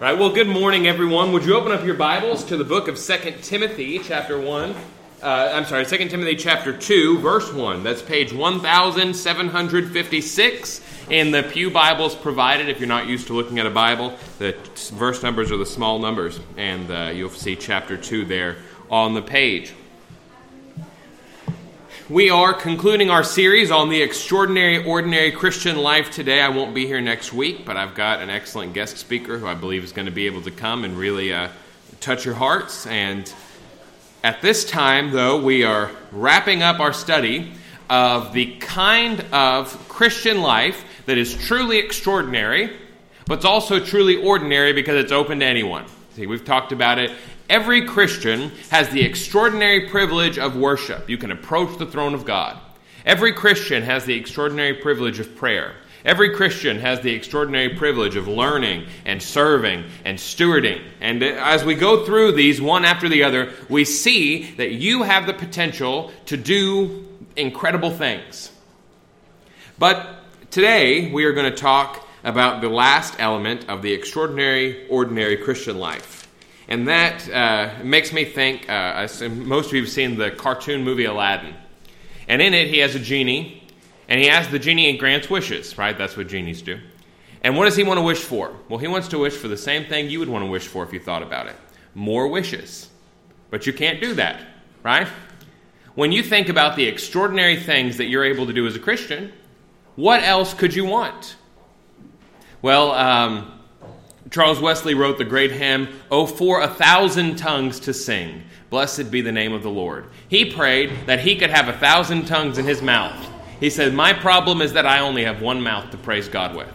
Right. Well, good morning, everyone. Would you open up your Bibles to the book of Second Timothy, chapter 1? Uh, I'm sorry, Second Timothy, chapter 2, verse 1. That's page 1756 in the Pew Bibles provided. If you're not used to looking at a Bible, the verse numbers are the small numbers, and uh, you'll see chapter 2 there on the page. We are concluding our series on the extraordinary, ordinary Christian life today. I won't be here next week, but I've got an excellent guest speaker who I believe is going to be able to come and really uh, touch your hearts. And at this time, though, we are wrapping up our study of the kind of Christian life that is truly extraordinary, but it's also truly ordinary because it's open to anyone. See, we've talked about it Every Christian has the extraordinary privilege of worship. You can approach the throne of God. Every Christian has the extraordinary privilege of prayer. Every Christian has the extraordinary privilege of learning and serving and stewarding. And as we go through these one after the other, we see that you have the potential to do incredible things. But today we are going to talk about the last element of the extraordinary, ordinary Christian life. And that uh, makes me think uh, most of you have seen the cartoon movie Aladdin. And in it, he has a genie, and he asks the genie and grants wishes, right? That's what genies do. And what does he want to wish for? Well, he wants to wish for the same thing you would want to wish for if you thought about it more wishes. But you can't do that, right? When you think about the extraordinary things that you're able to do as a Christian, what else could you want? Well, um, Charles Wesley wrote the great hymn, Oh, for a thousand tongues to sing, blessed be the name of the Lord. He prayed that he could have a thousand tongues in his mouth. He said, My problem is that I only have one mouth to praise God with.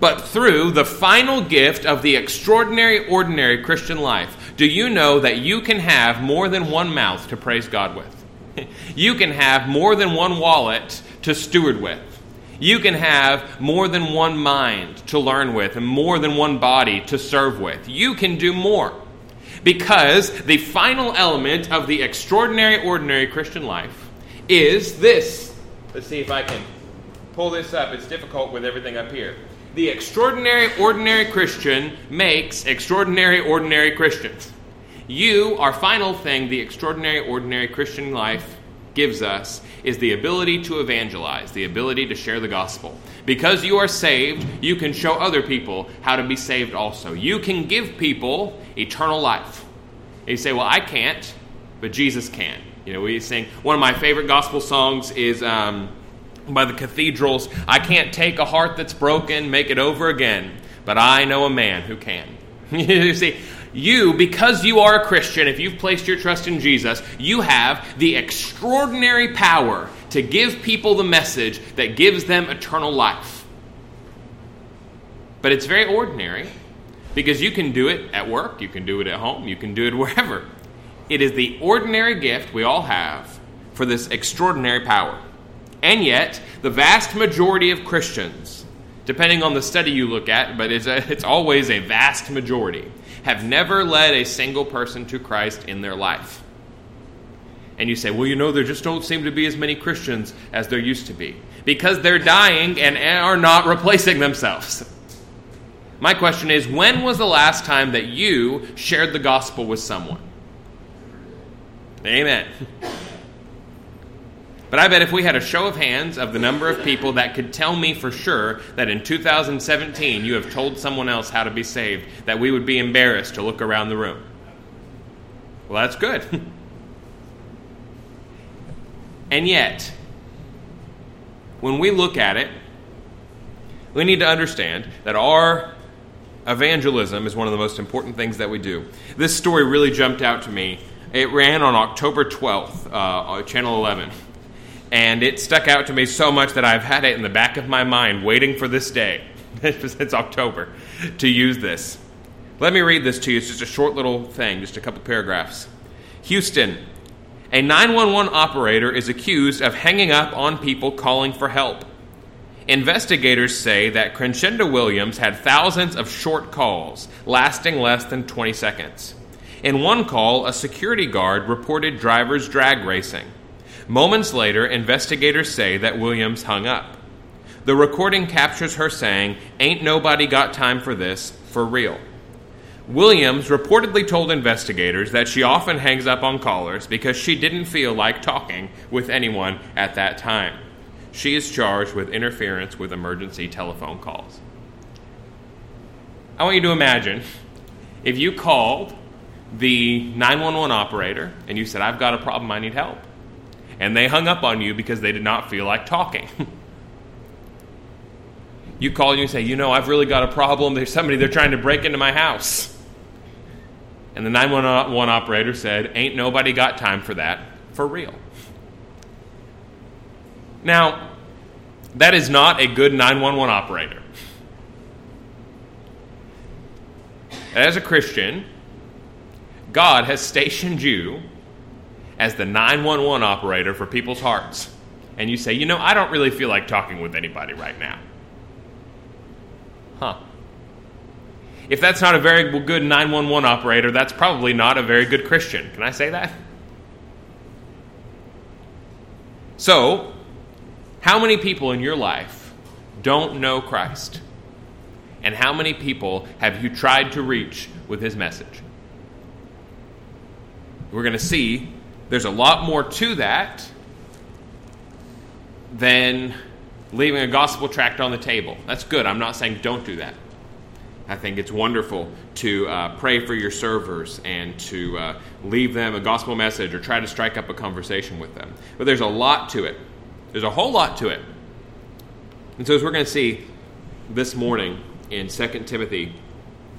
But through the final gift of the extraordinary, ordinary Christian life, do you know that you can have more than one mouth to praise God with? you can have more than one wallet to steward with. You can have more than one mind to learn with and more than one body to serve with. You can do more. Because the final element of the extraordinary, ordinary Christian life is this. Let's see if I can pull this up. It's difficult with everything up here. The extraordinary, ordinary Christian makes extraordinary, ordinary Christians. You, our final thing, the extraordinary, ordinary Christian life gives us is the ability to evangelize, the ability to share the gospel. Because you are saved, you can show other people how to be saved also. You can give people eternal life. And you say, Well, I can't, but Jesus can. You know, we sing one of my favorite gospel songs is um, by the cathedrals I can't take a heart that's broken, make it over again, but I know a man who can. you see, you, because you are a Christian, if you've placed your trust in Jesus, you have the extraordinary power to give people the message that gives them eternal life. But it's very ordinary because you can do it at work, you can do it at home, you can do it wherever. It is the ordinary gift we all have for this extraordinary power. And yet, the vast majority of Christians, depending on the study you look at, but it's, a, it's always a vast majority, have never led a single person to Christ in their life. And you say, well, you know, there just don't seem to be as many Christians as there used to be because they're dying and are not replacing themselves. My question is when was the last time that you shared the gospel with someone? Amen. But I bet if we had a show of hands of the number of people that could tell me for sure that in 2017 you have told someone else how to be saved, that we would be embarrassed to look around the room. Well, that's good. and yet, when we look at it, we need to understand that our evangelism is one of the most important things that we do. This story really jumped out to me. It ran on October 12th, uh, Channel 11. And it stuck out to me so much that I've had it in the back of my mind waiting for this day. it's October to use this. Let me read this to you. It's just a short little thing, just a couple paragraphs. Houston, a 911 operator is accused of hanging up on people calling for help. Investigators say that Crenshanda Williams had thousands of short calls lasting less than 20 seconds. In one call, a security guard reported drivers drag racing. Moments later, investigators say that Williams hung up. The recording captures her saying, Ain't nobody got time for this, for real. Williams reportedly told investigators that she often hangs up on callers because she didn't feel like talking with anyone at that time. She is charged with interference with emergency telephone calls. I want you to imagine if you called the 911 operator and you said, I've got a problem, I need help. And they hung up on you because they did not feel like talking. you call and you say, You know, I've really got a problem. There's somebody, they're trying to break into my house. And the 911 operator said, Ain't nobody got time for that, for real. Now, that is not a good 911 operator. As a Christian, God has stationed you as the 911 operator for people's hearts. And you say, you know, I don't really feel like talking with anybody right now. Huh. If that's not a very good 911 operator, that's probably not a very good Christian. Can I say that? So, how many people in your life don't know Christ? And how many people have you tried to reach with his message? We're going to see there's a lot more to that than leaving a gospel tract on the table. That's good. I'm not saying don't do that. I think it's wonderful to uh, pray for your servers and to uh, leave them a gospel message or try to strike up a conversation with them. But there's a lot to it. There's a whole lot to it. And so, as we're going to see this morning in 2 Timothy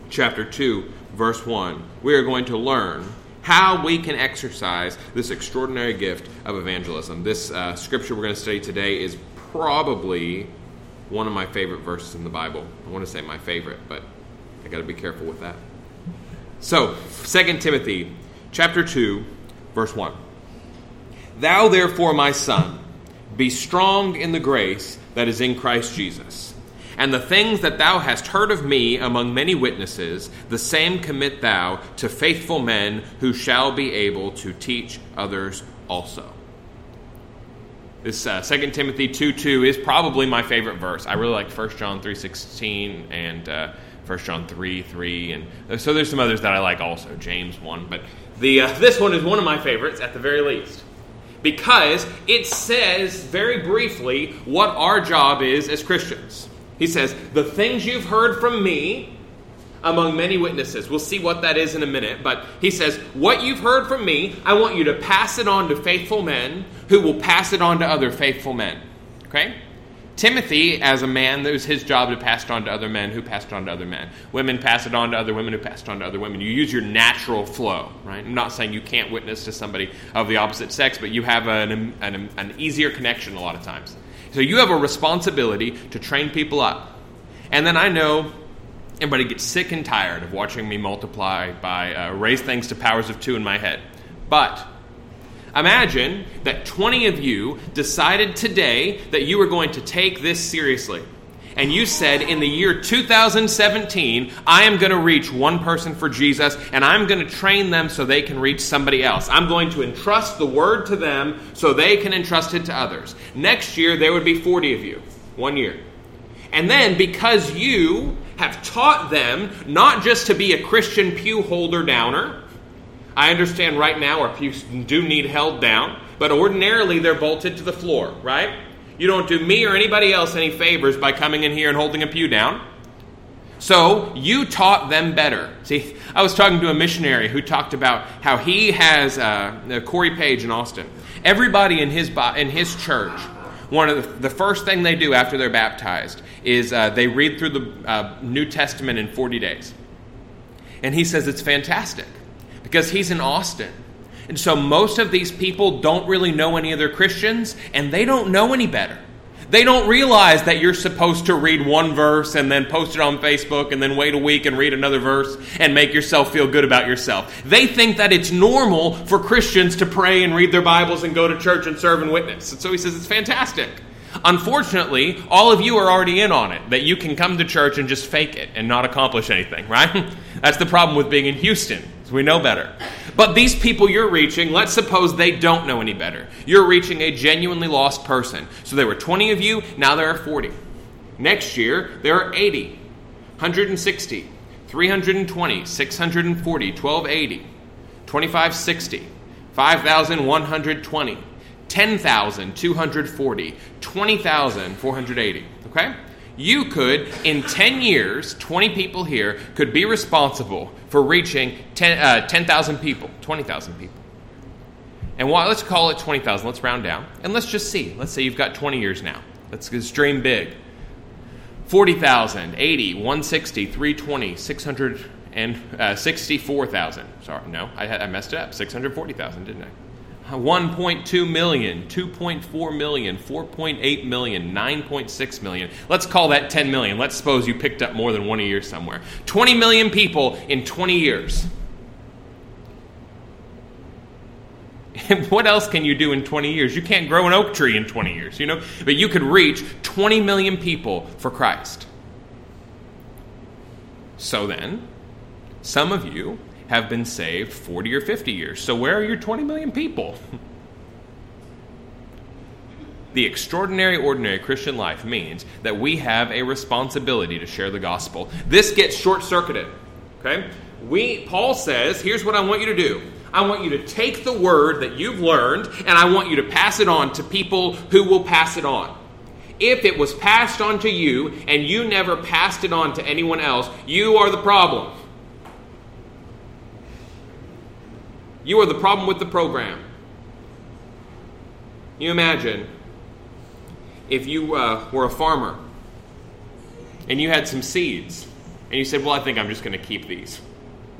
chapter 2, verse 1, we are going to learn how we can exercise this extraordinary gift of evangelism. This uh, scripture we're going to study today is probably one of my favorite verses in the Bible. I want to say my favorite, but I got to be careful with that. So, 2 Timothy chapter 2, verse 1. Thou therefore, my son, be strong in the grace that is in Christ Jesus. And the things that thou hast heard of me among many witnesses, the same commit thou to faithful men who shall be able to teach others also. This uh, 2 Timothy 2 2 is probably my favorite verse. I really like 1 John three sixteen and uh, 1 John 3 3. And uh, so there's some others that I like also, James 1. But the, uh, this one is one of my favorites at the very least because it says very briefly what our job is as Christians. He says, The things you've heard from me among many witnesses. We'll see what that is in a minute, but he says, What you've heard from me, I want you to pass it on to faithful men who will pass it on to other faithful men. Okay? Timothy, as a man, it was his job to pass it on to other men who passed it on to other men. Women pass it on to other women who passed it on to other women. You use your natural flow, right? I'm not saying you can't witness to somebody of the opposite sex, but you have an, an, an easier connection a lot of times. So you have a responsibility to train people up. And then I know everybody gets sick and tired of watching me multiply by uh, raise things to powers of two in my head. But Imagine that 20 of you decided today that you were going to take this seriously. And you said, in the year 2017, I am going to reach one person for Jesus, and I'm going to train them so they can reach somebody else. I'm going to entrust the word to them so they can entrust it to others. Next year, there would be 40 of you, one year. And then, because you have taught them not just to be a Christian pew holder downer, I understand right now our pews do need held down, but ordinarily they're bolted to the floor, right? You don't do me or anybody else any favors by coming in here and holding a pew down. So you taught them better. See, I was talking to a missionary who talked about how he has uh, Corey Page in Austin. Everybody in his in his church, one of the, the first thing they do after they're baptized is uh, they read through the uh, New Testament in 40 days. And he says it's fantastic because he's in Austin. And so most of these people don't really know any other Christians, and they don't know any better. They don't realize that you're supposed to read one verse and then post it on Facebook and then wait a week and read another verse and make yourself feel good about yourself. They think that it's normal for Christians to pray and read their Bibles and go to church and serve and witness. And so he says it's fantastic. Unfortunately, all of you are already in on it, that you can come to church and just fake it and not accomplish anything, right? That's the problem with being in Houston. We know better. But these people you're reaching, let's suppose they don't know any better. You're reaching a genuinely lost person. So there were 20 of you, now there are 40. Next year, there are 80, 160, 320, 640, 1280, 2560, 5120, 10,240, 20,480. Okay? You could, in 10 years, 20 people here could be responsible for reaching 10,000 10, uh, people, 20,000 people. And what, let's call it 20,000. Let's round down. And let's just see. Let's say you've got 20 years now. Let's, let's dream big. 40,000, 80, 160, 320, 664,000. Uh, Sorry, no, I, I messed it up. 640,000, didn't I? 1.2 million, 2.4 million, 4.8 million, 9.6 million. Let's call that 10 million. Let's suppose you picked up more than one a year somewhere. 20 million people in 20 years. And what else can you do in 20 years? You can't grow an oak tree in 20 years, you know? But you could reach 20 million people for Christ. So then, some of you have been saved 40 or 50 years. So where are your 20 million people? the extraordinary, ordinary Christian life means that we have a responsibility to share the gospel. This gets short circuited. Okay? We, Paul says, here's what I want you to do. I want you to take the word that you've learned and I want you to pass it on to people who will pass it on. If it was passed on to you and you never passed it on to anyone else, you are the problem. You are the problem with the program. You imagine if you uh, were a farmer and you had some seeds and you said, Well, I think I'm just going to keep these.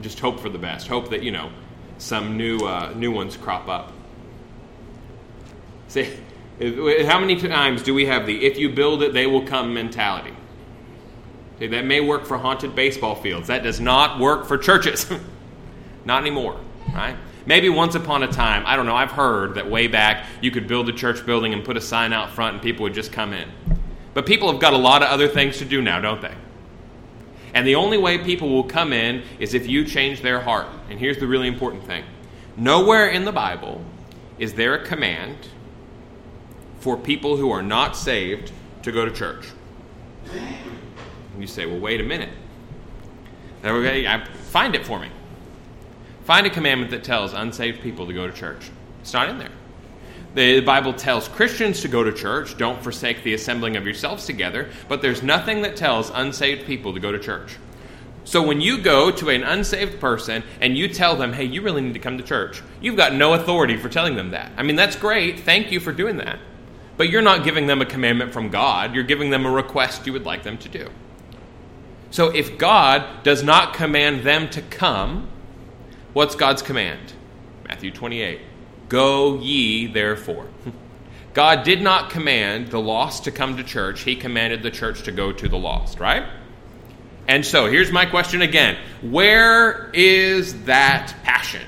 Just hope for the best. Hope that, you know, some new uh, new ones crop up. See, how many times do we have the "if you build it, they will come" mentality? See, that may work for haunted baseball fields. That does not work for churches. not anymore, right? Maybe once upon a time, I don't know, I've heard that way back you could build a church building and put a sign out front and people would just come in. But people have got a lot of other things to do now, don't they? And the only way people will come in is if you change their heart. And here's the really important thing nowhere in the Bible is there a command for people who are not saved to go to church. And you say, well, wait a minute. Find it for me. Find a commandment that tells unsaved people to go to church. It's not in there. The Bible tells Christians to go to church, don't forsake the assembling of yourselves together, but there's nothing that tells unsaved people to go to church. So when you go to an unsaved person and you tell them, hey, you really need to come to church, you've got no authority for telling them that. I mean, that's great. Thank you for doing that. But you're not giving them a commandment from God, you're giving them a request you would like them to do. So if God does not command them to come, what's God's command? Matthew 28. Go ye therefore. God did not command the lost to come to church, He commanded the church to go to the lost, right? And so here's my question again Where is that passion?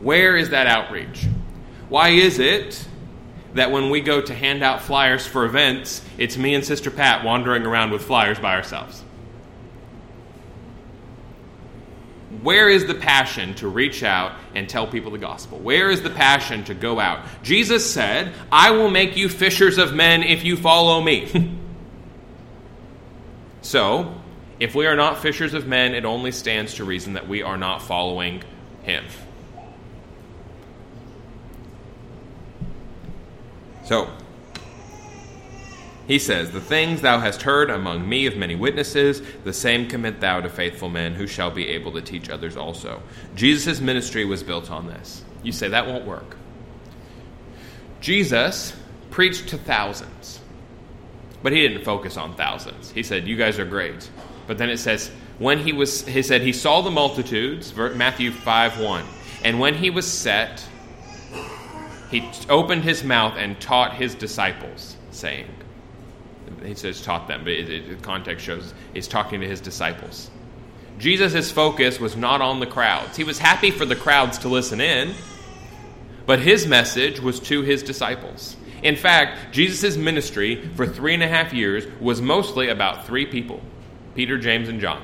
Where is that outreach? Why is it that when we go to hand out flyers for events, it's me and Sister Pat wandering around with flyers by ourselves? Where is the passion to reach out and tell people the gospel? Where is the passion to go out? Jesus said, I will make you fishers of men if you follow me. so, if we are not fishers of men, it only stands to reason that we are not following him. So, he says, The things thou hast heard among me of many witnesses, the same commit thou to faithful men who shall be able to teach others also. Jesus' ministry was built on this. You say, that won't work. Jesus preached to thousands, but he didn't focus on thousands. He said, You guys are great. But then it says, when he was, he said, he saw the multitudes, Matthew 5 1. And when he was set, he opened his mouth and taught his disciples, saying, he says taught them, but it, it, the context shows he's talking to his disciples. Jesus' focus was not on the crowds. He was happy for the crowds to listen in, but his message was to his disciples. In fact, Jesus' ministry for three and a half years was mostly about three people Peter, James, and John.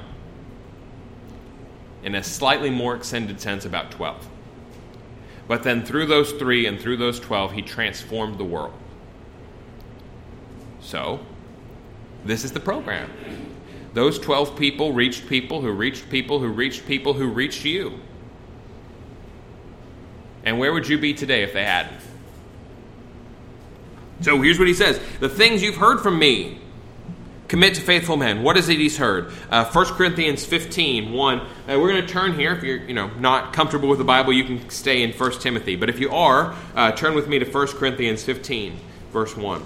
In a slightly more extended sense, about 12. But then through those three and through those 12, he transformed the world. So, this is the program. Those 12 people reached people who reached people who reached people who reached you. And where would you be today if they hadn't? So here's what he says The things you've heard from me, commit to faithful men. What is it he's heard? Uh, 1 Corinthians 15, 1. Uh, we're going to turn here. If you're you know, not comfortable with the Bible, you can stay in 1 Timothy. But if you are, uh, turn with me to 1 Corinthians 15, verse 1.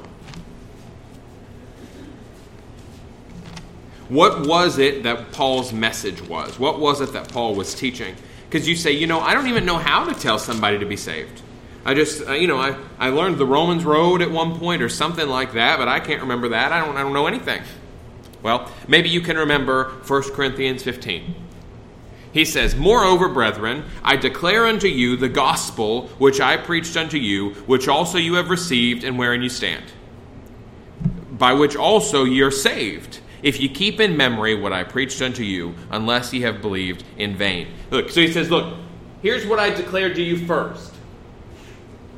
What was it that Paul's message was? What was it that Paul was teaching? Because you say, you know, I don't even know how to tell somebody to be saved. I just, uh, you know, I, I learned the Romans Road at one point or something like that, but I can't remember that. I don't, I don't know anything. Well, maybe you can remember 1 Corinthians 15. He says, Moreover, brethren, I declare unto you the gospel which I preached unto you, which also you have received, and wherein you stand, by which also ye are saved if you keep in memory what I preached unto you, unless ye have believed in vain. Look, so he says, Look, here's what I declared to you first.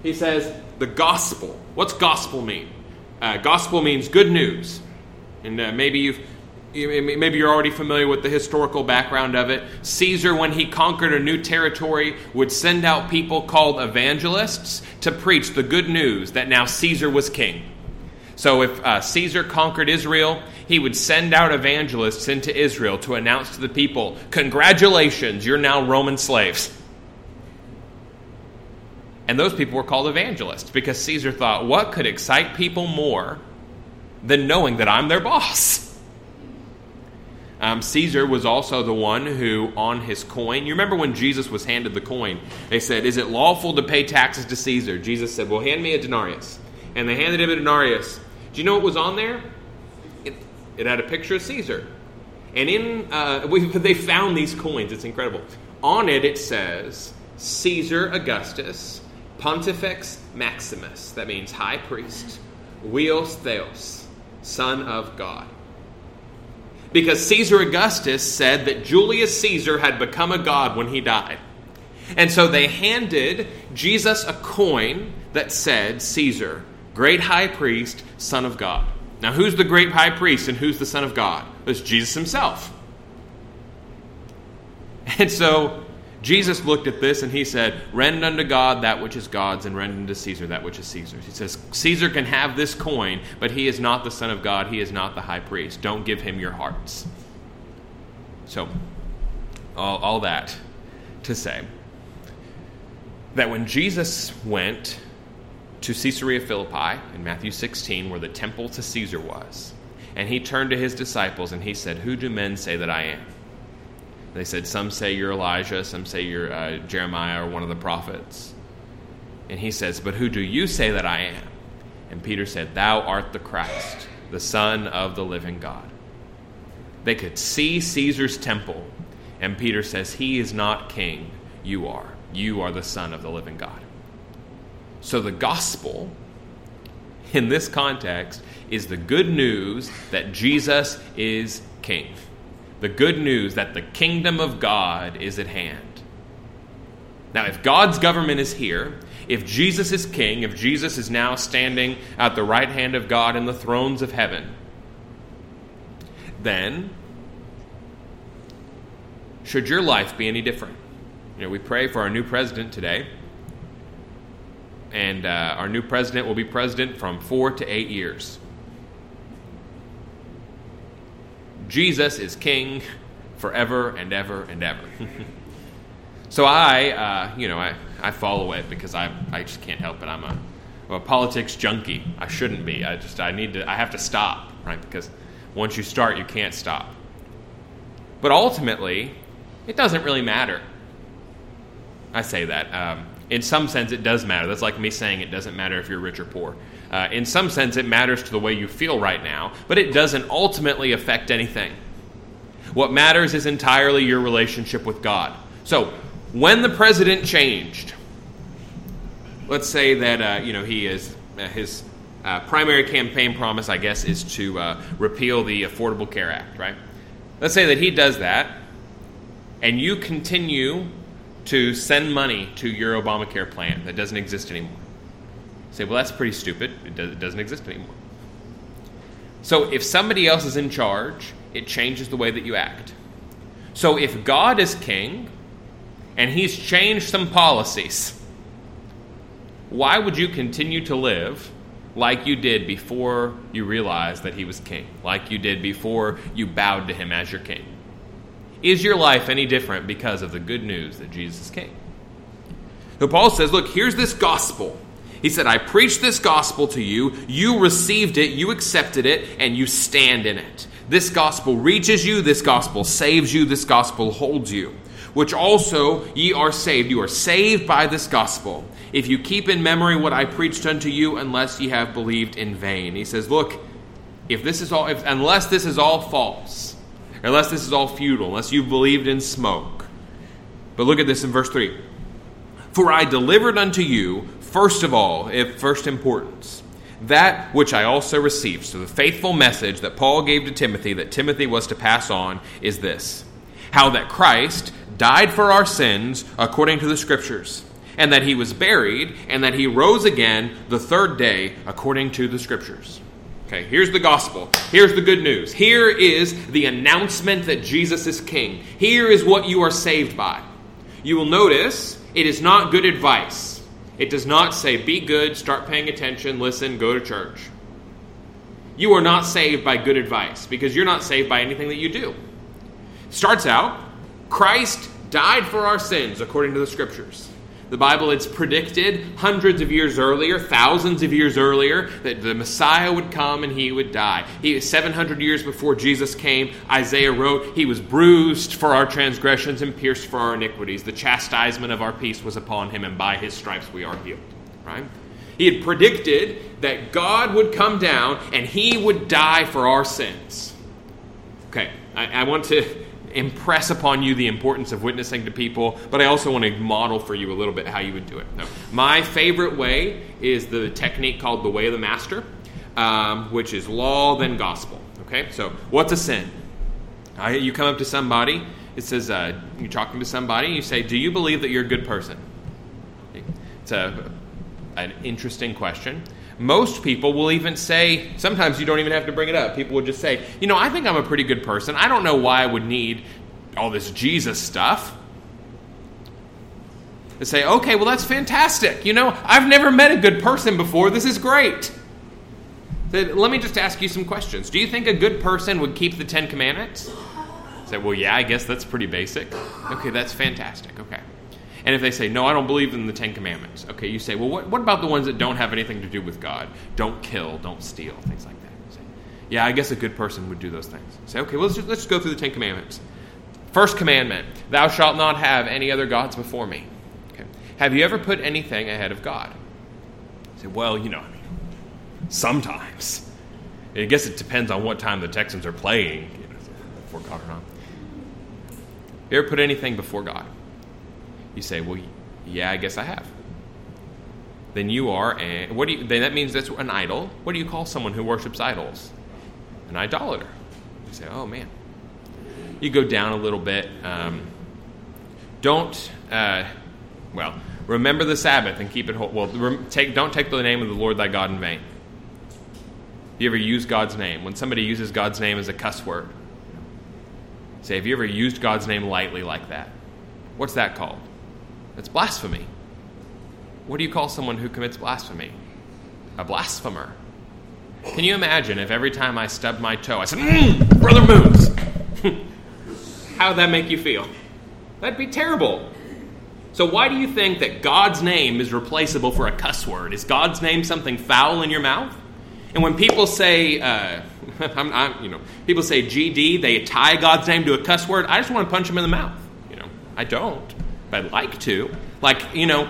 He says, The gospel. What's gospel mean? Uh, gospel means good news. And uh, maybe you've maybe you're already familiar with the historical background of it. Caesar, when he conquered a new territory, would send out people called evangelists to preach the good news that now Caesar was king. So if uh, Caesar conquered Israel, he would send out evangelists into Israel to announce to the people, Congratulations, you're now Roman slaves. And those people were called evangelists because Caesar thought, What could excite people more than knowing that I'm their boss? Um, Caesar was also the one who, on his coin, you remember when Jesus was handed the coin, they said, Is it lawful to pay taxes to Caesar? Jesus said, Well, hand me a denarius. And they handed him a denarius. Do you know what was on there? It had a picture of Caesar. And in, uh, we, they found these coins. It's incredible. On it, it says Caesar Augustus, Pontifex Maximus. That means high priest. Huios Theos, son of God. Because Caesar Augustus said that Julius Caesar had become a god when he died. And so they handed Jesus a coin that said Caesar, great high priest, son of God. Now, who's the great high priest and who's the Son of God? It's Jesus himself. And so Jesus looked at this and he said, Rend unto God that which is God's, and rend unto Caesar that which is Caesar's. He says, Caesar can have this coin, but he is not the Son of God. He is not the high priest. Don't give him your hearts. So, all, all that to say that when Jesus went to Caesarea Philippi in Matthew 16, where the temple to Caesar was. And he turned to his disciples and he said, Who do men say that I am? They said, Some say you're Elijah, some say you're uh, Jeremiah or one of the prophets. And he says, But who do you say that I am? And Peter said, Thou art the Christ, the Son of the living God. They could see Caesar's temple, and Peter says, He is not king, you are. You are the Son of the living God. So the gospel in this context is the good news that Jesus is king. The good news that the kingdom of God is at hand. Now, if God's government is here, if Jesus is king, if Jesus is now standing at the right hand of God in the thrones of heaven, then should your life be any different? You know, we pray for our new president today and uh, our new president will be president from four to eight years. Jesus is king forever and ever and ever. so I, uh, you know, I, I follow it because I, I just can't help it. I'm a, I'm a politics junkie. I shouldn't be. I just I need to. I have to stop, right? Because once you start, you can't stop. But ultimately, it doesn't really matter. I say that. Um, in some sense, it does matter. That's like me saying it doesn't matter if you're rich or poor. Uh, in some sense, it matters to the way you feel right now, but it doesn't ultimately affect anything. What matters is entirely your relationship with God. So, when the president changed, let's say that uh, you know he is uh, his uh, primary campaign promise, I guess, is to uh, repeal the Affordable Care Act, right? Let's say that he does that, and you continue to send money to your Obamacare plan that doesn't exist anymore. You say, well, that's pretty stupid. It, it doesn't exist anymore. So if somebody else is in charge it changes the way that you act. So if God is king and he's changed some policies, why would you continue to live like you did before you realized that he was king, like you did before you bowed to him as your king? Is your life any different because of the good news that Jesus came? So Paul says, Look, here's this gospel. He said, I preached this gospel to you, you received it, you accepted it, and you stand in it. This gospel reaches you, this gospel saves you, this gospel holds you. Which also ye are saved. You are saved by this gospel. If you keep in memory what I preached unto you, unless ye have believed in vain. He says, Look, if this is all, if, unless this is all false, unless this is all futile, unless you've believed in smoke. But look at this in verse 3. For I delivered unto you First of all, if first importance, that which I also received. So the faithful message that Paul gave to Timothy that Timothy was to pass on is this how that Christ died for our sins according to the Scriptures, and that he was buried, and that he rose again the third day according to the Scriptures. Okay, here's the gospel. Here's the good news. Here is the announcement that Jesus is king. Here is what you are saved by. You will notice it is not good advice. It does not say, be good, start paying attention, listen, go to church. You are not saved by good advice because you're not saved by anything that you do. Starts out, Christ died for our sins according to the scriptures. The Bible it's predicted hundreds of years earlier, thousands of years earlier, that the Messiah would come and he would die. He, 700 years before Jesus came, Isaiah wrote, He was bruised for our transgressions and pierced for our iniquities. The chastisement of our peace was upon him, and by his stripes we are healed. Right? He had predicted that God would come down and he would die for our sins. Okay, I, I want to impress upon you the importance of witnessing to people, but I also want to model for you a little bit how you would do it. My favorite way is the technique called the way of the master, um, which is law then gospel. Okay, so what's a sin? I, you come up to somebody, it says uh, you're talking to somebody, and you say, "Do you believe that you're a good person?" It's a, an interesting question. Most people will even say, sometimes you don't even have to bring it up. People will just say, you know, I think I'm a pretty good person. I don't know why I would need all this Jesus stuff. They say, okay, well, that's fantastic. You know, I've never met a good person before. This is great. Let me just ask you some questions. Do you think a good person would keep the Ten Commandments? Say, well, yeah, I guess that's pretty basic. Okay, that's fantastic. Okay. And if they say, no, I don't believe in the Ten Commandments, okay, you say, well, what, what about the ones that don't have anything to do with God? Don't kill, don't steal, things like that. Say, yeah, I guess a good person would do those things. Say, okay, well, let's just, let's just go through the Ten Commandments. First commandment, thou shalt not have any other gods before me. Okay. Have you ever put anything ahead of God? say, well, you know, I mean, sometimes. I guess it depends on what time the Texans are playing, you know, before God or not. You ever put anything before God? You say, well, yeah, I guess I have. Then you are, and what do you? Then that means that's an idol. What do you call someone who worships idols? An idolater. You say, oh man. You go down a little bit. Um, don't, uh, well, remember the Sabbath and keep it whole. Well, take, don't take the name of the Lord thy God in vain. You ever use God's name? When somebody uses God's name as a cuss word, say, have you ever used God's name lightly like that? What's that called? It's blasphemy. What do you call someone who commits blasphemy? A blasphemer. Can you imagine if every time I stubbed my toe I said, mm, Brother Moons? How would that make you feel? That'd be terrible. So, why do you think that God's name is replaceable for a cuss word? Is God's name something foul in your mouth? And when people say, uh, I'm, I'm, you know, people say GD, they tie God's name to a cuss word. I just want to punch them in the mouth. You know, I don't. I'd like to. Like, you know,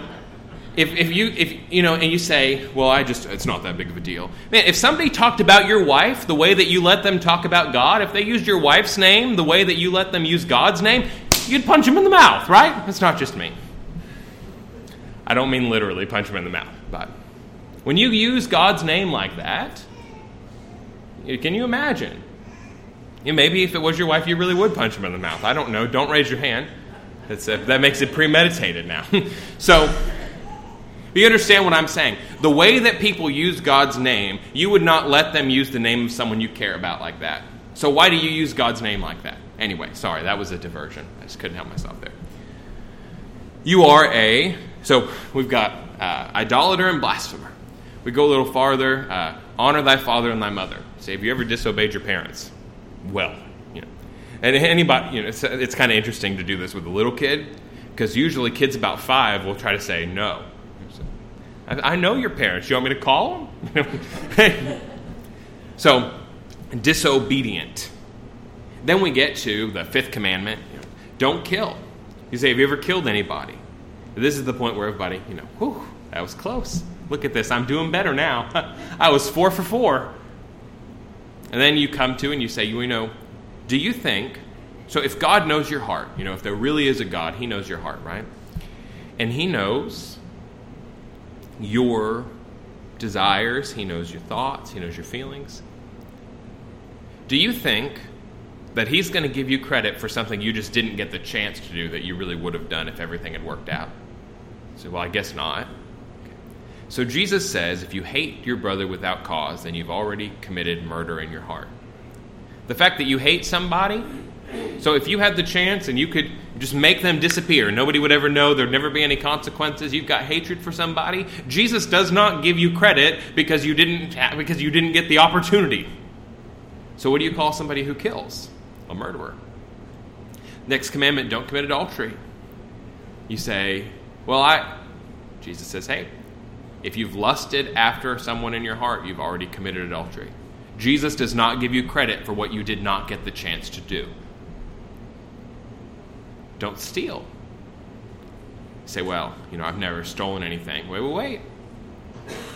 if, if you if you know and you say well i just it's not that big of a deal. Man if somebody talked about your wife the way that you let them talk about god if they used your wife's name the way that you let them use god's name you'd punch them in the mouth right? It's not just me. I don't mean literally punch them in the mouth but when you use god's name like that can you imagine? Maybe if it was your wife you really would punch them in the mouth. I don't know. Don't raise your hand that's a, that makes it premeditated now. so, you understand what I'm saying? The way that people use God's name, you would not let them use the name of someone you care about like that. So why do you use God's name like that? Anyway, sorry, that was a diversion. I just couldn't help myself there. You are a, so we've got uh, idolater and blasphemer. We go a little farther. Uh, honor thy father and thy mother. Say, have you ever disobeyed your parents? Well. And anybody, you know, it's, it's kind of interesting to do this with a little kid because usually kids about five will try to say no. I, I know your parents. You want me to call them? so, disobedient. Then we get to the fifth commandment don't kill. You say, Have you ever killed anybody? This is the point where everybody, you know, whew, that was close. Look at this. I'm doing better now. I was four for four. And then you come to and you say, you know, do you think, so if God knows your heart, you know, if there really is a God, He knows your heart, right? And He knows your desires, He knows your thoughts, He knows your feelings. Do you think that He's going to give you credit for something you just didn't get the chance to do that you really would have done if everything had worked out? So, well, I guess not. So Jesus says if you hate your brother without cause, then you've already committed murder in your heart. The fact that you hate somebody, so if you had the chance and you could just make them disappear, nobody would ever know, there'd never be any consequences, you've got hatred for somebody, Jesus does not give you credit because you didn't because you didn't get the opportunity. So what do you call somebody who kills? A murderer. Next commandment, don't commit adultery. You say, well, I Jesus says, hey, if you've lusted after someone in your heart, you've already committed adultery. Jesus does not give you credit for what you did not get the chance to do. Don't steal. say, well, you know, I've never stolen anything. Wait, wait, wait.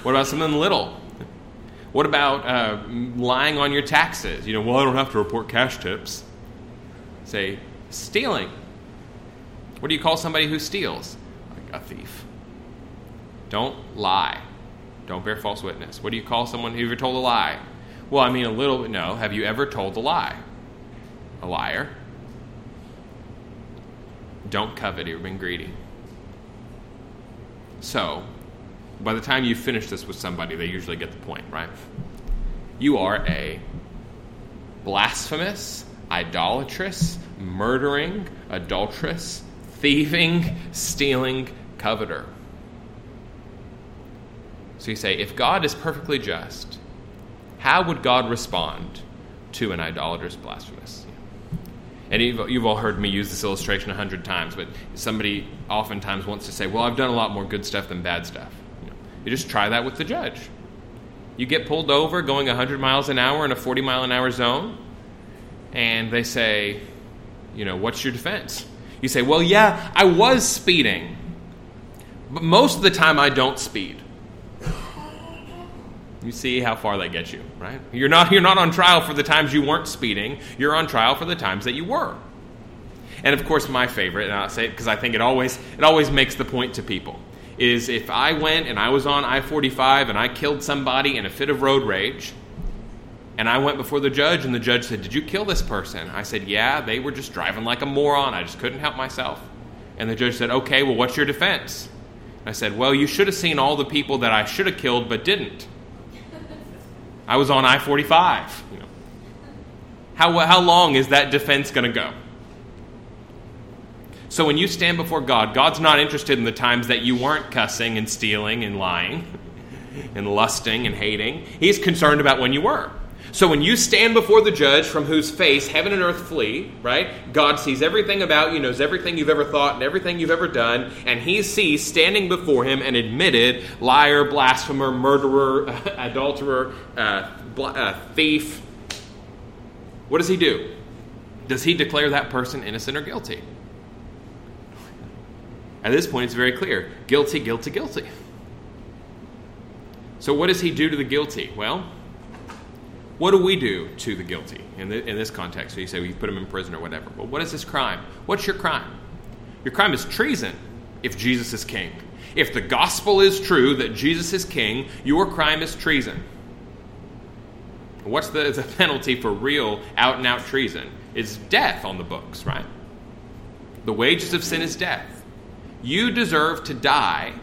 What about something little? What about uh, lying on your taxes? You know, well, I don't have to report cash tips. Say, stealing. What do you call somebody who steals? Like a thief. Don't lie. Don't bear false witness. What do you call someone who ever told a lie? Well, I mean, a little bit. No. Have you ever told a lie? A liar. Don't covet. You're being greedy. So, by the time you finish this with somebody, they usually get the point, right? You are a blasphemous, idolatrous, murdering, adulterous, thieving, stealing coveter. So you say, if God is perfectly just, how would God respond to an idolatrous blasphemous? And you've, you've all heard me use this illustration a hundred times, but somebody oftentimes wants to say, well, I've done a lot more good stuff than bad stuff. You, know, you just try that with the judge. You get pulled over going 100 miles an hour in a 40 mile an hour zone, and they say, you know, what's your defense? You say, well, yeah, I was speeding, but most of the time I don't speed. You see how far that gets you, right? You're not, you're not on trial for the times you weren't speeding, you're on trial for the times that you were. And of course, my favorite, and I'll say it because I think it always, it always makes the point to people, is if I went and I was on I 45 and I killed somebody in a fit of road rage, and I went before the judge, and the judge said, Did you kill this person? I said, Yeah, they were just driving like a moron. I just couldn't help myself. And the judge said, Okay, well, what's your defense? I said, Well, you should have seen all the people that I should have killed but didn't. I was on I 45. You know. how, how long is that defense going to go? So when you stand before God, God's not interested in the times that you weren't cussing and stealing and lying and lusting and hating. He's concerned about when you were. So when you stand before the judge from whose face heaven and earth flee, right? God sees everything about you, knows everything you've ever thought and everything you've ever done, and he sees standing before him an admitted liar, blasphemer, murderer, adulterer, uh, uh, thief. What does he do? Does he declare that person innocent or guilty? At this point, it's very clear guilty, guilty, guilty. So, what does he do to the guilty? Well, what do we do to the guilty in, the, in this context? So you say we put them in prison or whatever. But what is this crime? What's your crime? Your crime is treason if Jesus is king. If the gospel is true that Jesus is king, your crime is treason. What's the, the penalty for real out and out treason? It's death on the books, right? The wages of sin is death. You deserve to die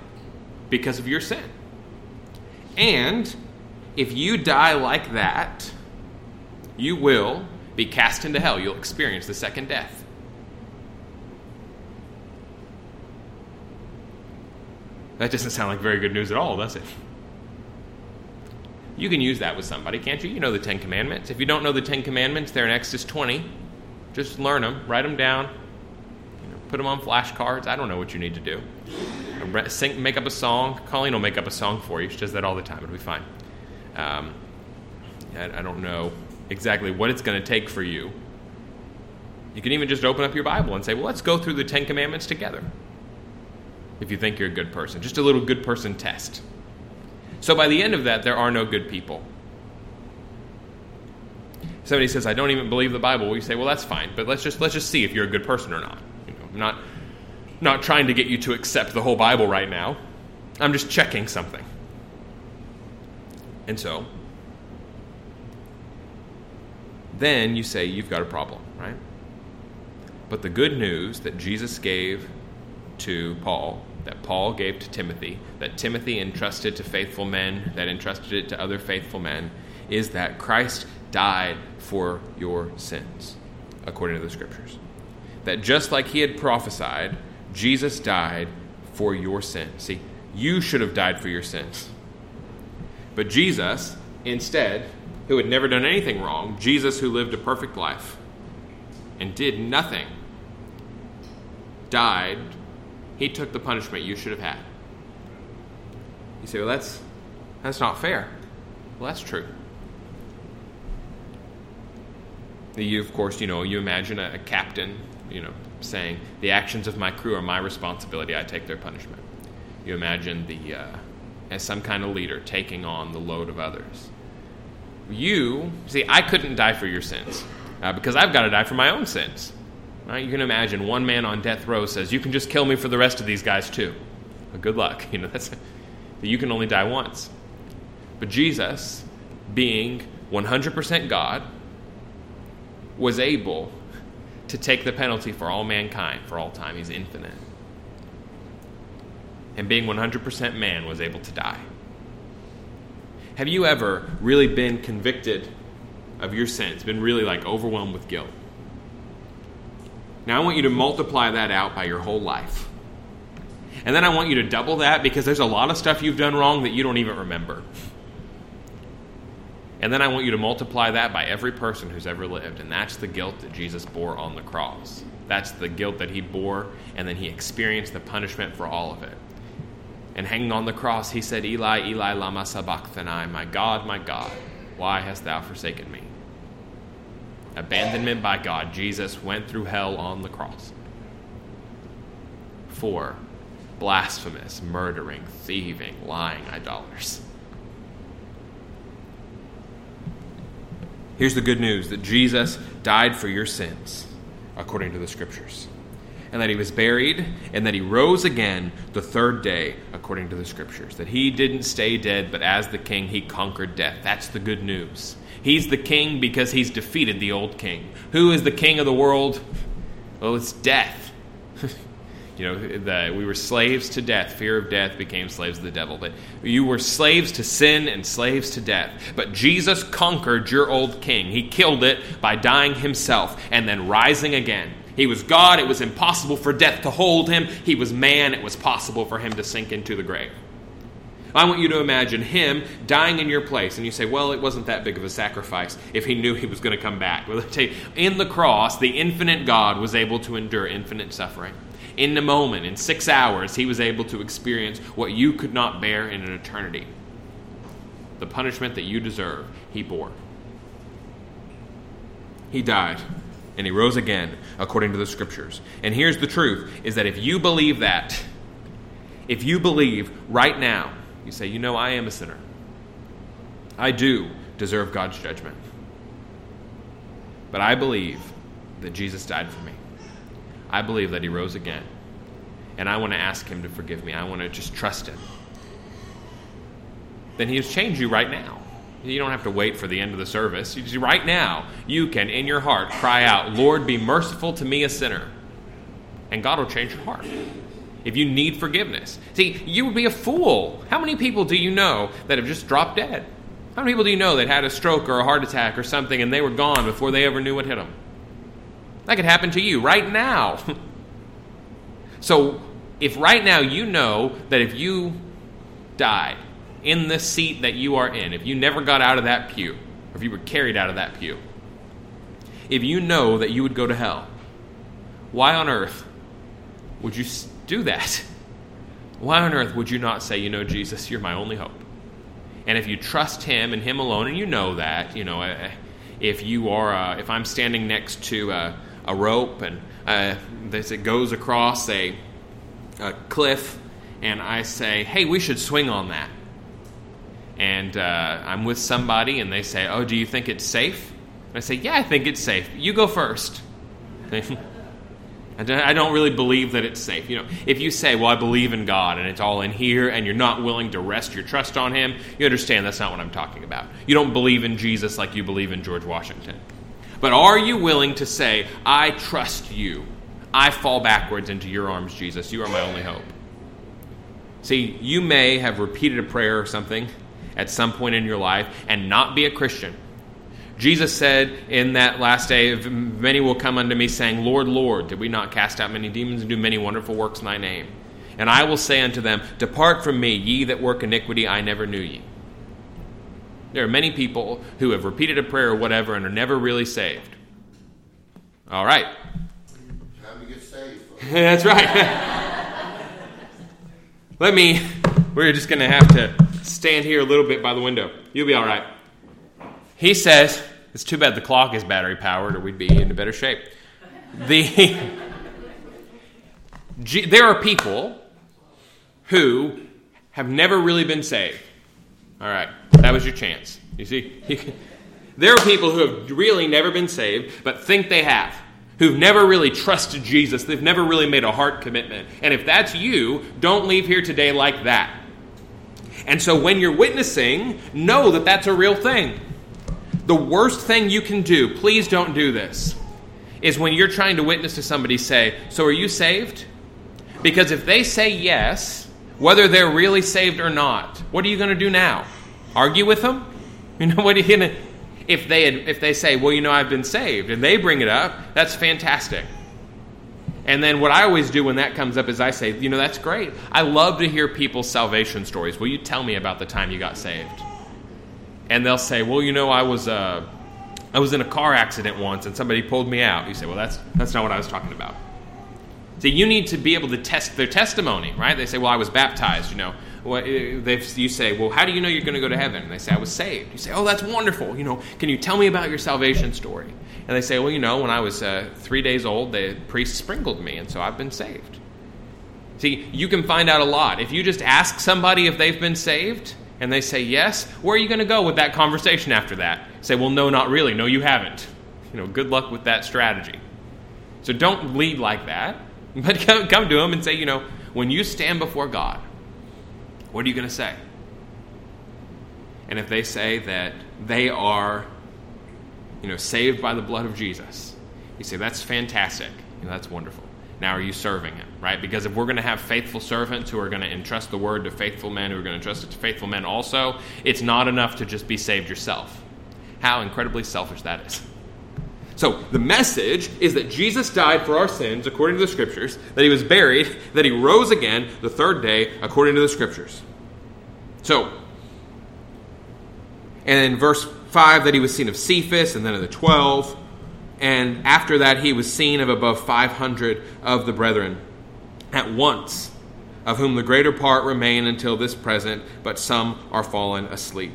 because of your sin. And if you die like that, you will be cast into hell. You'll experience the second death. That doesn't sound like very good news at all, does it? You can use that with somebody, can't you? You know the Ten Commandments. If you don't know the Ten Commandments, they're in Exodus 20. Just learn them, write them down, you know, put them on flashcards. I don't know what you need to do. Sing, make up a song. Colleen will make up a song for you. She does that all the time. It'll be fine. Um, I, don't know exactly what it's going to take for you. You can even just open up your Bible and say, well, let's go through the Ten Commandments together. If you think you're a good person, just a little good person test. So by the end of that, there are no good people. Somebody says, "I don't even believe the Bible." You say, "Well, that's fine, but let's just let's just see if you're a good person or not." You know, I'm not not trying to get you to accept the whole Bible right now. I'm just checking something. And so, then you say you've got a problem, right? But the good news that Jesus gave to Paul, that Paul gave to Timothy, that Timothy entrusted to faithful men, that entrusted it to other faithful men, is that Christ died for your sins, according to the scriptures. That just like he had prophesied, Jesus died for your sins. See, you should have died for your sins. But Jesus, instead, who had never done anything wrong, Jesus, who lived a perfect life and did nothing, died. He took the punishment you should have had. You say, well, that's, that's not fair. Well, that's true. You, of course, you know, you imagine a, a captain, you know, saying, the actions of my crew are my responsibility, I take their punishment. You imagine the, uh, as some kind of leader taking on the load of others. You, see, I couldn't die for your sins uh, because I've got to die for my own sins. Right? You can imagine one man on death row says, You can just kill me for the rest of these guys too. Well, good luck. You know, that's, that you can only die once. But Jesus, being 100% God, was able to take the penalty for all mankind for all time. He's infinite. And being 100% man, was able to die. Have you ever really been convicted of your sins, been really like overwhelmed with guilt? Now I want you to multiply that out by your whole life. And then I want you to double that because there's a lot of stuff you've done wrong that you don't even remember. And then I want you to multiply that by every person who's ever lived. And that's the guilt that Jesus bore on the cross. That's the guilt that he bore, and then he experienced the punishment for all of it. And hanging on the cross, he said, Eli, Eli, lama sabachthani, my God, my God, why hast thou forsaken me? Abandonment by God. Jesus went through hell on the cross. Four, blasphemous, murdering, thieving, lying idolaters. Here's the good news that Jesus died for your sins, according to the scriptures, and that he was buried, and that he rose again the third day, according to the scriptures. That he didn't stay dead, but as the king, he conquered death. That's the good news. He's the king because he's defeated the old king. Who is the king of the world? Well, it's death. You know, the, we were slaves to death. Fear of death became slaves of the devil. But you were slaves to sin and slaves to death. But Jesus conquered your old king. He killed it by dying himself and then rising again. He was God. It was impossible for death to hold him. He was man. It was possible for him to sink into the grave. I want you to imagine him dying in your place, and you say, well, it wasn't that big of a sacrifice if he knew he was going to come back. Well, in the cross, the infinite God was able to endure infinite suffering in the moment, in six hours, he was able to experience what you could not bear in an eternity. The punishment that you deserve, he bore. He died and he rose again according to the scriptures. And here's the truth is that if you believe that, if you believe right now, you say, you know, I am a sinner. I do deserve God's judgment. But I believe that Jesus died for me. I believe that he rose again. And I want to ask him to forgive me. I want to just trust him. Then he has changed you right now. You don't have to wait for the end of the service. You, right now, you can, in your heart, cry out, Lord, be merciful to me, a sinner. And God will change your heart. If you need forgiveness. See, you would be a fool. How many people do you know that have just dropped dead? How many people do you know that had a stroke or a heart attack or something and they were gone before they ever knew what hit them? That could happen to you right now. so, if right now you know that if you died in the seat that you are in, if you never got out of that pew, or if you were carried out of that pew, if you know that you would go to hell, why on earth would you do that? Why on earth would you not say, you know, Jesus, you're my only hope? And if you trust Him and Him alone, and you know that, you know, uh, if you are, uh, if I'm standing next to a, a rope and uh, this, it goes across a, a, cliff, and I say, hey, we should swing on that. And uh, I'm with somebody, and they say, oh, do you think it's safe? And I say, yeah, I think it's safe. You go first. I don't really believe that it's safe. You know, if you say, "Well, I believe in God and it's all in here," and you're not willing to rest your trust on Him, you understand that's not what I'm talking about. You don't believe in Jesus like you believe in George Washington. But are you willing to say, "I trust you. I fall backwards into your arms, Jesus. You are my only hope." See, you may have repeated a prayer or something at some point in your life and not be a Christian. Jesus said in that last day, Many will come unto me, saying, Lord, Lord, did we not cast out many demons and do many wonderful works in thy name? And I will say unto them, Depart from me, ye that work iniquity, I never knew ye. There are many people who have repeated a prayer or whatever and are never really saved. All right. Time to get saved. That's right. Let me, we're just going to have to stand here a little bit by the window. You'll be all right. He says, it's too bad the clock is battery powered, or we'd be in better shape. The, there are people who have never really been saved. All right, that was your chance. You see, there are people who have really never been saved, but think they have. Who've never really trusted Jesus. They've never really made a heart commitment. And if that's you, don't leave here today like that. And so when you're witnessing, know that that's a real thing. The worst thing you can do, please don't do this, is when you're trying to witness to somebody say, So are you saved? Because if they say yes, whether they're really saved or not, what are you going to do now? Argue with them? You know what are you going to if they if they say, "Well, you know, I've been saved," and they bring it up, that's fantastic. And then what I always do when that comes up is I say, "You know, that's great. I love to hear people's salvation stories. Will you tell me about the time you got saved?" and they'll say, "Well, you know, I was uh, I was in a car accident once, and somebody pulled me out." You say, "Well, that's that's not what I was talking about." So you need to be able to test their testimony, right? They say, "Well, I was baptized," you know. Well, you say, "Well, how do you know you're going to go to heaven?" And they say, "I was saved." You say, "Oh, that's wonderful." You know, can you tell me about your salvation story? And they say, "Well, you know, when I was uh, three days old, the priest sprinkled me, and so I've been saved." See, you can find out a lot if you just ask somebody if they've been saved and they say yes, where are you going to go with that conversation after that? Say, well, no, not really. No, you haven't. You know, good luck with that strategy. So don't lead like that, but come, come to them and say, you know, when you stand before God, what are you going to say? And if they say that they are, you know, saved by the blood of Jesus, you say, that's fantastic. You know, that's wonderful. Now, are you serving him? Right? Because if we're going to have faithful servants who are going to entrust the word to faithful men who are going to entrust it to faithful men also, it's not enough to just be saved yourself. How incredibly selfish that is. So, the message is that Jesus died for our sins according to the scriptures, that he was buried, that he rose again the third day according to the scriptures. So, and in verse 5, that he was seen of Cephas, and then of the 12 and after that he was seen of above 500 of the brethren at once, of whom the greater part remain until this present, but some are fallen asleep.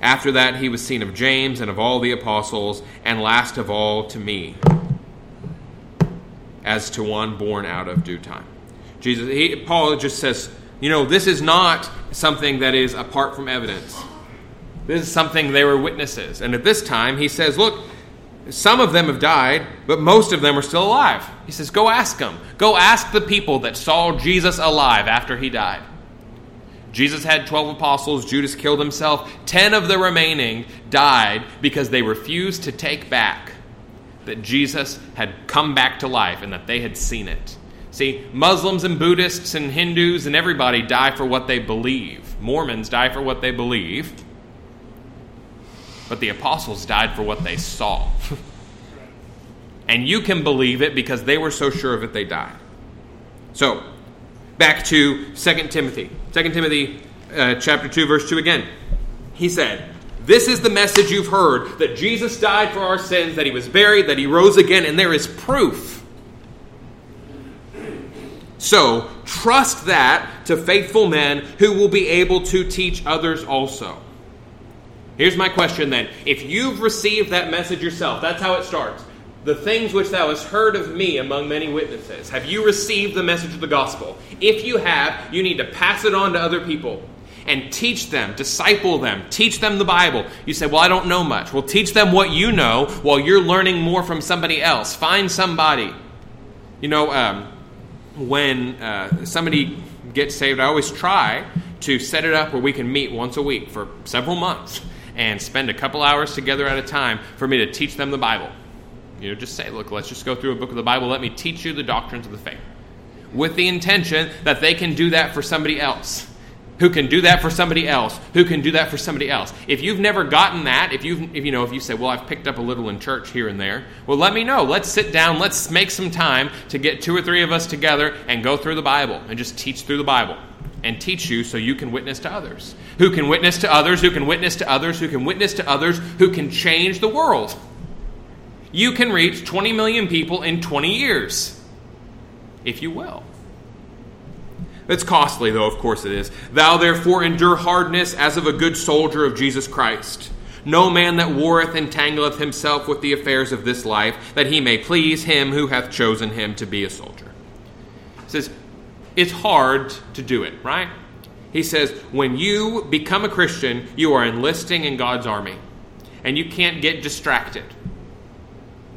After that he was seen of James and of all the apostles, and last of all to me, as to one born out of due time. Jesus, he, Paul just says, you know, this is not something that is apart from evidence. This is something they were witnesses. And at this time, he says, look, some of them have died, but most of them are still alive. He says, Go ask them. Go ask the people that saw Jesus alive after he died. Jesus had 12 apostles. Judas killed himself. Ten of the remaining died because they refused to take back that Jesus had come back to life and that they had seen it. See, Muslims and Buddhists and Hindus and everybody die for what they believe. Mormons die for what they believe. But the apostles died for what they saw. and you can believe it because they were so sure of it they died. So, back to 2 Timothy. 2 Timothy uh, chapter 2 verse 2 again. He said, "This is the message you've heard that Jesus died for our sins, that he was buried, that he rose again, and there is proof." So, trust that to faithful men who will be able to teach others also. Here's my question then. If you've received that message yourself, that's how it starts. The things which thou hast heard of me among many witnesses. Have you received the message of the gospel? If you have, you need to pass it on to other people and teach them, disciple them, teach them the Bible. You say, Well, I don't know much. Well, teach them what you know while you're learning more from somebody else. Find somebody. You know, um, when uh, somebody gets saved, I always try to set it up where we can meet once a week for several months and spend a couple hours together at a time for me to teach them the Bible. You know, just say, look, let's just go through a book of the Bible. Let me teach you the doctrines of the faith. With the intention that they can do that for somebody else. Who can do that for somebody else? Who can do that for somebody else? If you've never gotten that, if you if you know, if you say, "Well, I've picked up a little in church here and there," well, let me know. Let's sit down. Let's make some time to get two or three of us together and go through the Bible and just teach through the Bible and teach you so you can witness to others. Who can witness to others? Who can witness to others? Who can witness to others? Who can change the world? You can reach 20 million people in 20 years, if you will. It's costly, though, of course it is. Thou therefore endure hardness as of a good soldier of Jesus Christ. No man that warreth entangleth himself with the affairs of this life, that he may please him who hath chosen him to be a soldier. He says, it's hard to do it, right? He says, when you become a Christian, you are enlisting in God's army. And you can't get distracted.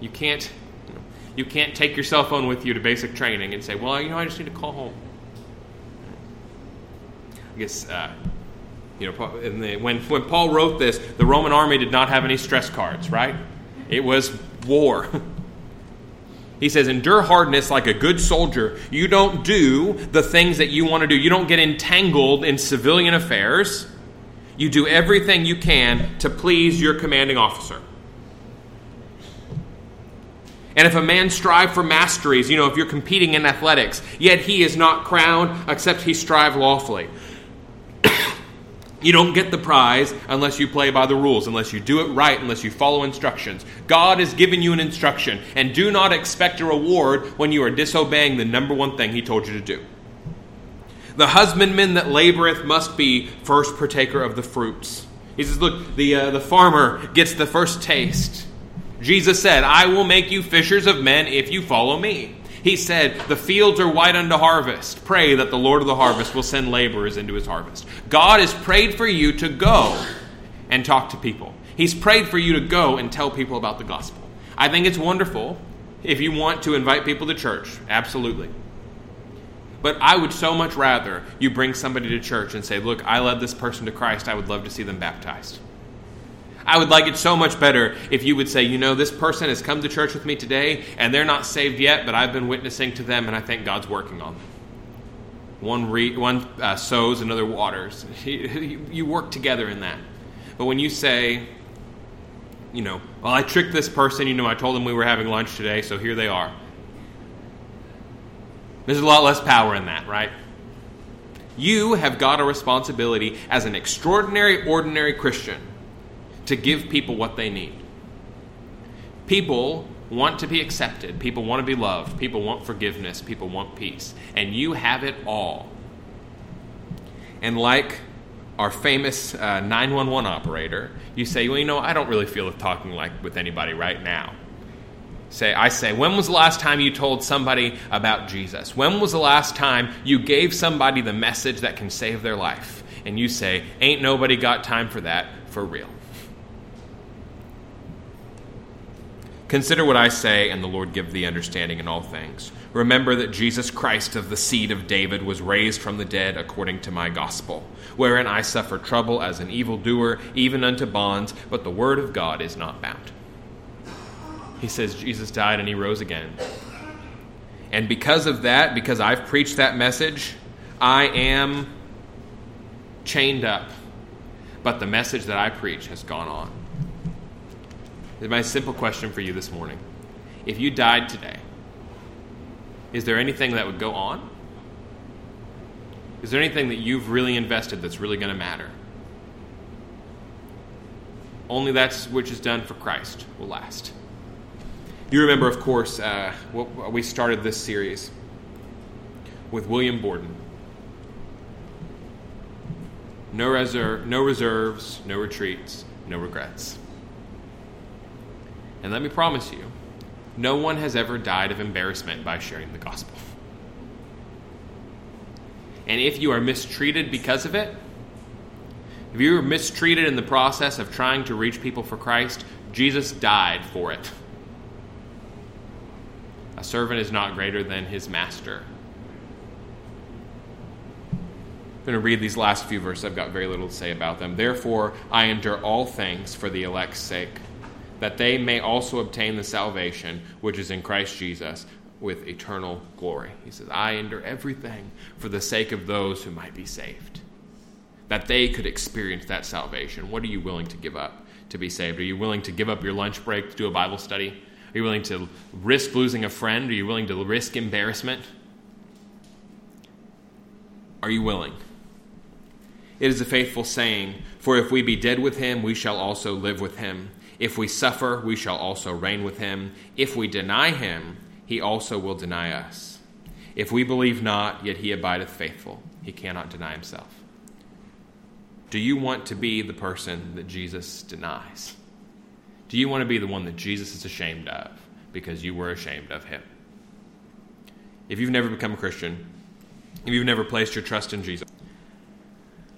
You can't you can't take your cell phone with you to basic training and say, well, you know, I just need to call home. I guess, uh, you know, the, when, when Paul wrote this, the Roman army did not have any stress cards, right? It was war. He says, endure hardness like a good soldier. You don't do the things that you want to do. You don't get entangled in civilian affairs. You do everything you can to please your commanding officer. And if a man strive for masteries, you know, if you're competing in athletics, yet he is not crowned, except he strive lawfully. You don't get the prize unless you play by the rules, unless you do it right, unless you follow instructions. God has given you an instruction, and do not expect a reward when you are disobeying the number one thing He told you to do. The husbandman that laboreth must be first partaker of the fruits. He says, Look, the, uh, the farmer gets the first taste. Jesus said, I will make you fishers of men if you follow me. He said, The fields are white unto harvest. Pray that the Lord of the harvest will send laborers into his harvest. God has prayed for you to go and talk to people. He's prayed for you to go and tell people about the gospel. I think it's wonderful if you want to invite people to church. Absolutely. But I would so much rather you bring somebody to church and say, Look, I led this person to Christ. I would love to see them baptized. I would like it so much better if you would say, you know, this person has come to church with me today and they're not saved yet, but I've been witnessing to them and I think God's working on them. One, re- one uh, sows, another waters. you work together in that. But when you say, you know, well, I tricked this person, you know, I told them we were having lunch today, so here they are. There's a lot less power in that, right? You have got a responsibility as an extraordinary, ordinary Christian to give people what they need. People want to be accepted, people want to be loved, people want forgiveness, people want peace. And you have it all. And like our famous uh, 911 operator, you say, well, you know, I don't really feel like talking like with anybody right now. Say, I say, when was the last time you told somebody about Jesus? When was the last time you gave somebody the message that can save their life? And you say, ain't nobody got time for that for real. Consider what I say, and the Lord give thee understanding in all things. Remember that Jesus Christ of the seed of David was raised from the dead according to my gospel, wherein I suffer trouble as an evildoer, even unto bonds, but the word of God is not bound. He says Jesus died and he rose again. And because of that, because I've preached that message, I am chained up. But the message that I preach has gone on. My simple question for you this morning if you died today, is there anything that would go on? Is there anything that you've really invested that's really going to matter? Only that which is done for Christ will last. You remember, of course, uh, we started this series with William Borden. No, reser- no reserves, no retreats, no regrets. And let me promise you, no one has ever died of embarrassment by sharing the gospel. And if you are mistreated because of it, if you were mistreated in the process of trying to reach people for Christ, Jesus died for it. A servant is not greater than his master. I'm going to read these last few verses. I've got very little to say about them. Therefore, I endure all things for the elect's sake, that they may also obtain the salvation which is in Christ Jesus with eternal glory. He says, I endure everything for the sake of those who might be saved, that they could experience that salvation. What are you willing to give up to be saved? Are you willing to give up your lunch break to do a Bible study? Are you willing to risk losing a friend? Are you willing to risk embarrassment? Are you willing? It is a faithful saying, For if we be dead with him, we shall also live with him. If we suffer, we shall also reign with him. If we deny him, he also will deny us. If we believe not, yet he abideth faithful. He cannot deny himself. Do you want to be the person that Jesus denies? Do you want to be the one that Jesus is ashamed of because you were ashamed of him? If you've never become a Christian, if you've never placed your trust in Jesus,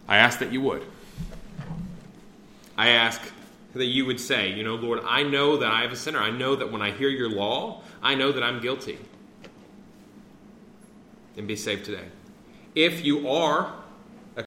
I ask that you would. I ask that you would say, you know, Lord, I know that I have a sinner. I know that when I hear your law, I know that I'm guilty. And be saved today. If you are